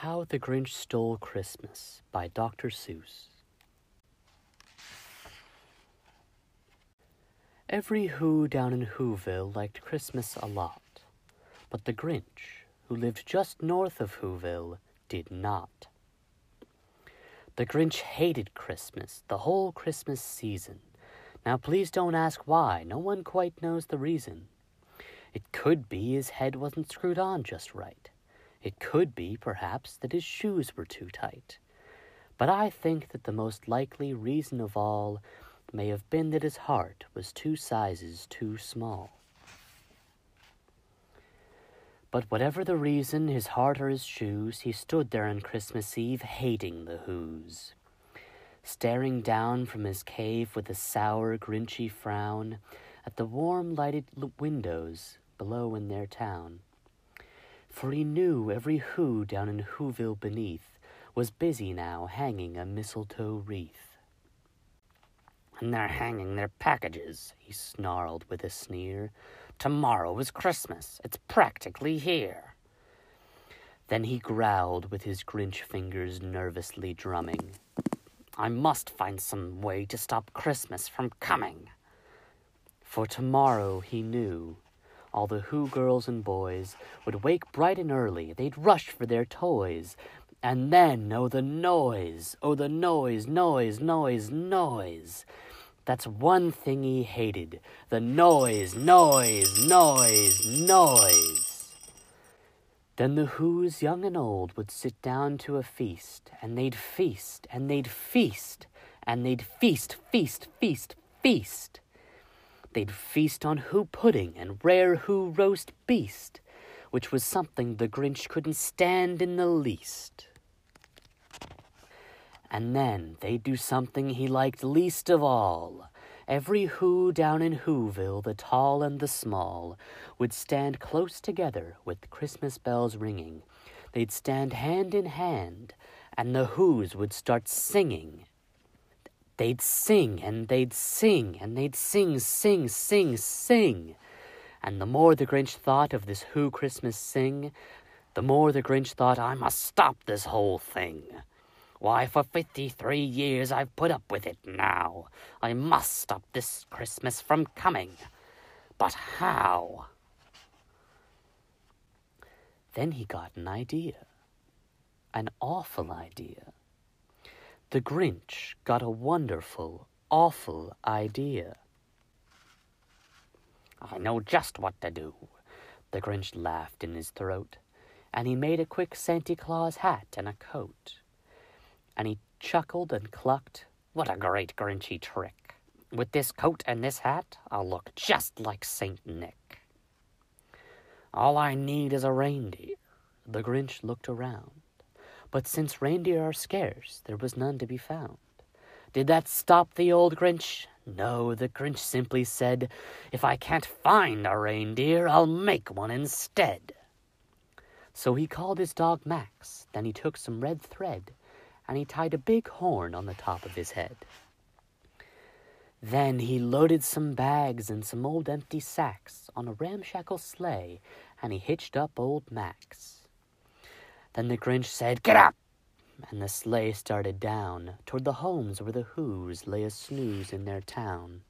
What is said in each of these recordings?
How the Grinch Stole Christmas by Dr. Seuss. Every Who down in Whoville liked Christmas a lot, but the Grinch, who lived just north of Whoville, did not. The Grinch hated Christmas the whole Christmas season. Now, please don't ask why, no one quite knows the reason. It could be his head wasn't screwed on just right. It could be, perhaps, that his shoes were too tight. But I think that the most likely reason of all may have been that his heart was two sizes too small. But whatever the reason, his heart or his shoes, he stood there on Christmas Eve hating the Whos. Staring down from his cave with a sour, grinchy frown at the warm lighted windows below in their town for he knew every who down in Whoville beneath was busy now hanging a mistletoe wreath. And they're hanging their packages, he snarled with a sneer. Tomorrow is Christmas. It's practically here. Then he growled with his Grinch fingers nervously drumming. I must find some way to stop Christmas from coming. For tomorrow, he knew, all the Who girls and boys would wake bright and early. They'd rush for their toys. And then, oh, the noise! Oh, the noise, noise, noise, noise! That's one thing he hated the noise, noise, noise, noise. Then the Who's, young and old, would sit down to a feast, and they'd feast, and they'd feast, and they'd feast, feast, feast, feast. They'd feast on Who pudding and rare Who roast beast, which was something the Grinch couldn't stand in the least. And then they'd do something he liked least of all. Every Who down in Whoville, the tall and the small, would stand close together with Christmas bells ringing. They'd stand hand in hand, and the Whos would start singing they'd sing and they'd sing and they'd sing, sing, sing, sing. And the more the Grinch thought of this Who Christmas sing, the more the Grinch thought, I must stop this whole thing. Why, for fifty three years I've put up with it now. I must stop this Christmas from coming. But how? Then he got an idea. An awful idea. The Grinch got a wonderful, awful idea. I know just what to do. The Grinch laughed in his throat, and he made a quick Santa Claus hat and a coat. And he chuckled and clucked, What a great Grinchy trick! With this coat and this hat, I'll look just like Saint Nick. All I need is a reindeer. The Grinch looked around. But since reindeer are scarce, there was none to be found. Did that stop the old Grinch? No, the Grinch simply said, If I can't find a reindeer, I'll make one instead. So he called his dog Max, then he took some red thread, and he tied a big horn on the top of his head. Then he loaded some bags and some old empty sacks on a ramshackle sleigh, and he hitched up old Max. Then the Grinch said, Get up! And the sleigh started down toward the homes where the Whos lay a snooze in their town.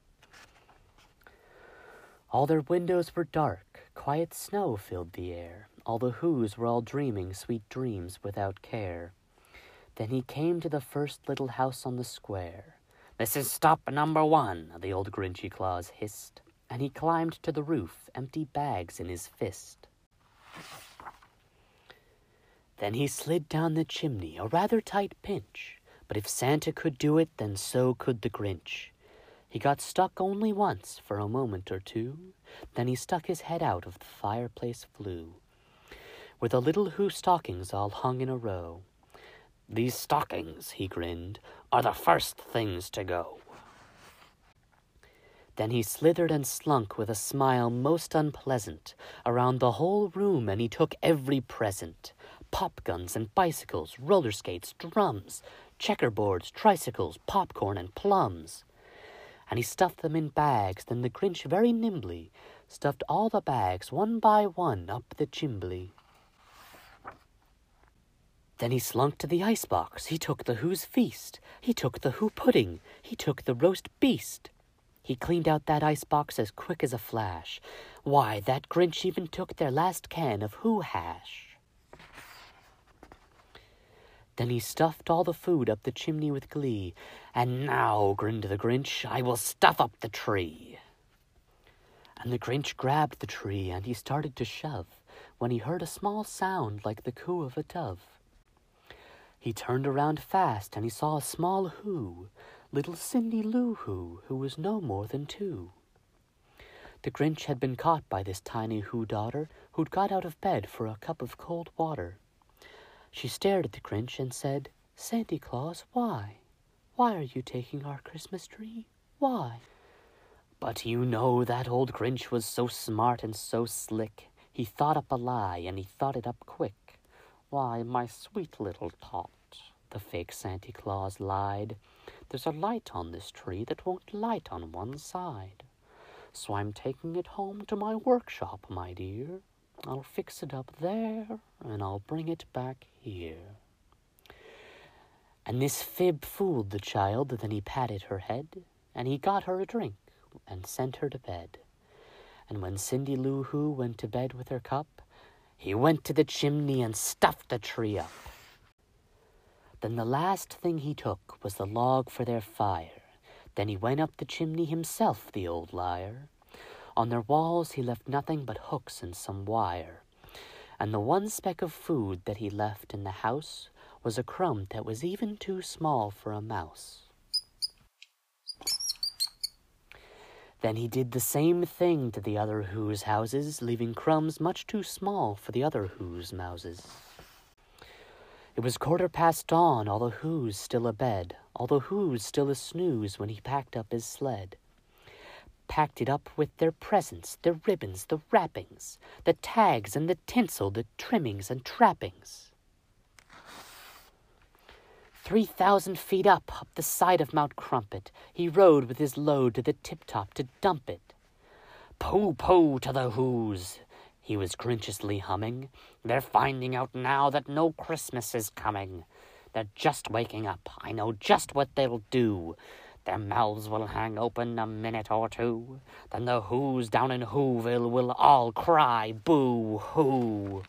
All their windows were dark, quiet snow filled the air. All the Whos were all dreaming sweet dreams without care. Then he came to the first little house on the square. This is stop number one, the old Grinchy Claus hissed, and he climbed to the roof, empty bags in his fist. Then he slid down the chimney, a rather tight pinch. But if Santa could do it, then so could the Grinch. He got stuck only once for a moment or two. Then he stuck his head out of the fireplace flue, where the little Who stockings all hung in a row. These stockings, he grinned, are the first things to go. Then he slithered and slunk with a smile most unpleasant around the whole room, and he took every present pop guns and bicycles, roller skates, drums, checkerboards, tricycles, popcorn, and plums. And he stuffed them in bags. Then the Grinch very nimbly stuffed all the bags one by one up the chimbley. Then he slunk to the ice box. He took the Who's feast. He took the Who pudding. He took the roast beast. He cleaned out that ice box as quick as a flash. Why, that Grinch even took their last can of Who hash. Then he stuffed all the food up the chimney with glee. And now, grinned the Grinch, I will stuff up the tree. And the Grinch grabbed the tree and he started to shove when he heard a small sound like the coo of a dove. He turned around fast and he saw a small Who, little Cindy Lou Who, who was no more than two. The Grinch had been caught by this tiny Who daughter who'd got out of bed for a cup of cold water. She stared at the Grinch and said, Santa Claus, why? Why are you taking our Christmas tree? Why? But you know that old Grinch was so smart and so slick. He thought up a lie, and he thought it up quick. Why, my sweet little tot, the fake Santa Claus lied. There's a light on this tree that won't light on one side. So I'm taking it home to my workshop, my dear. I'll fix it up there, and I'll bring it back here. And this fib fooled the child, then he patted her head, and he got her a drink and sent her to bed. And when Cindy Lou Who went to bed with her cup, he went to the chimney and stuffed the tree up. Then the last thing he took was the log for their fire. Then he went up the chimney himself, the old liar. On their walls he left nothing but hooks and some wire. And the one speck of food that he left in the house was a crumb that was even too small for a mouse. Then he did the same thing to the other Who's houses, leaving crumbs much too small for the other Who's mouses. It was quarter past dawn, all the Who's still abed, all the Who's still a snooze when he packed up his sled. Packed it up with their presents, their ribbons, the wrappings, the tags and the tinsel, the trimmings and trappings. Three thousand feet up, up the side of Mount Crumpet, he rode with his load to the tip top to dump it. Pooh, pooh to the Who's, he was grinchiously humming. They're finding out now that no Christmas is coming. They're just waking up. I know just what they'll do. Their mouths will hang open a minute or two. Then the Who's down in Whoville will all cry boo hoo.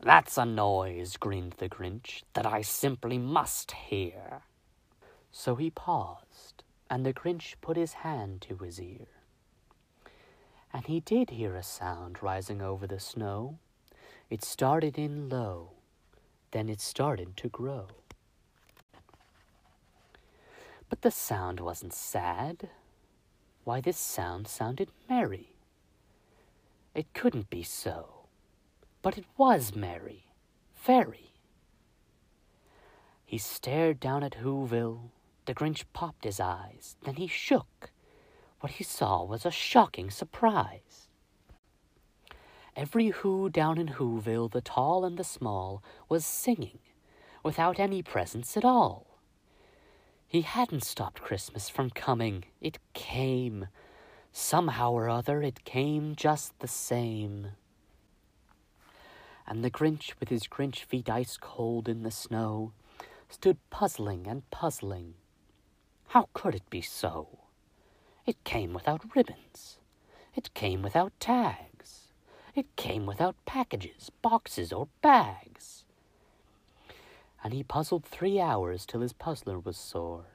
That's a noise, grinned the Grinch, that I simply must hear. So he paused, and the Grinch put his hand to his ear. And he did hear a sound rising over the snow. It started in low, then it started to grow. But the sound wasn't sad. Why, this sound sounded merry. It couldn't be so but it was merry, very. He stared down at Whoville. The Grinch popped his eyes. Then he shook. What he saw was a shocking surprise. Every Who down in Whoville, the tall and the small, was singing, without any presents at all. He hadn't stopped Christmas from coming. It came. Somehow or other, it came just the same and the Grinch, with his Grinch feet ice cold in the snow, stood puzzling and puzzling. How could it be so? It came without ribbons. It came without tags. It came without packages, boxes, or bags. And he puzzled three hours till his puzzler was sore.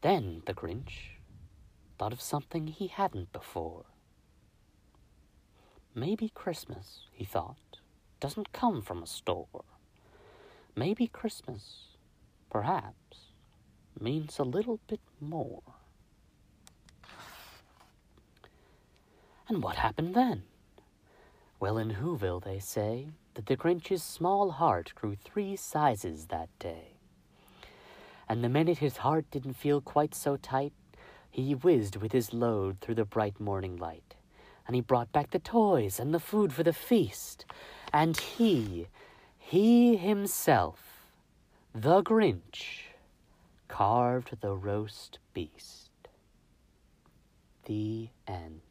Then the Grinch thought of something he hadn't before. Maybe Christmas, he thought, doesn't come from a store. Maybe Christmas, perhaps, means a little bit more. And what happened then? Well, in Whoville, they say that the Grinch's small heart grew three sizes that day. And the minute his heart didn't feel quite so tight, he whizzed with his load through the bright morning light. And he brought back the toys and the food for the feast and he, he himself, the Grinch, carved the roast beast. The end.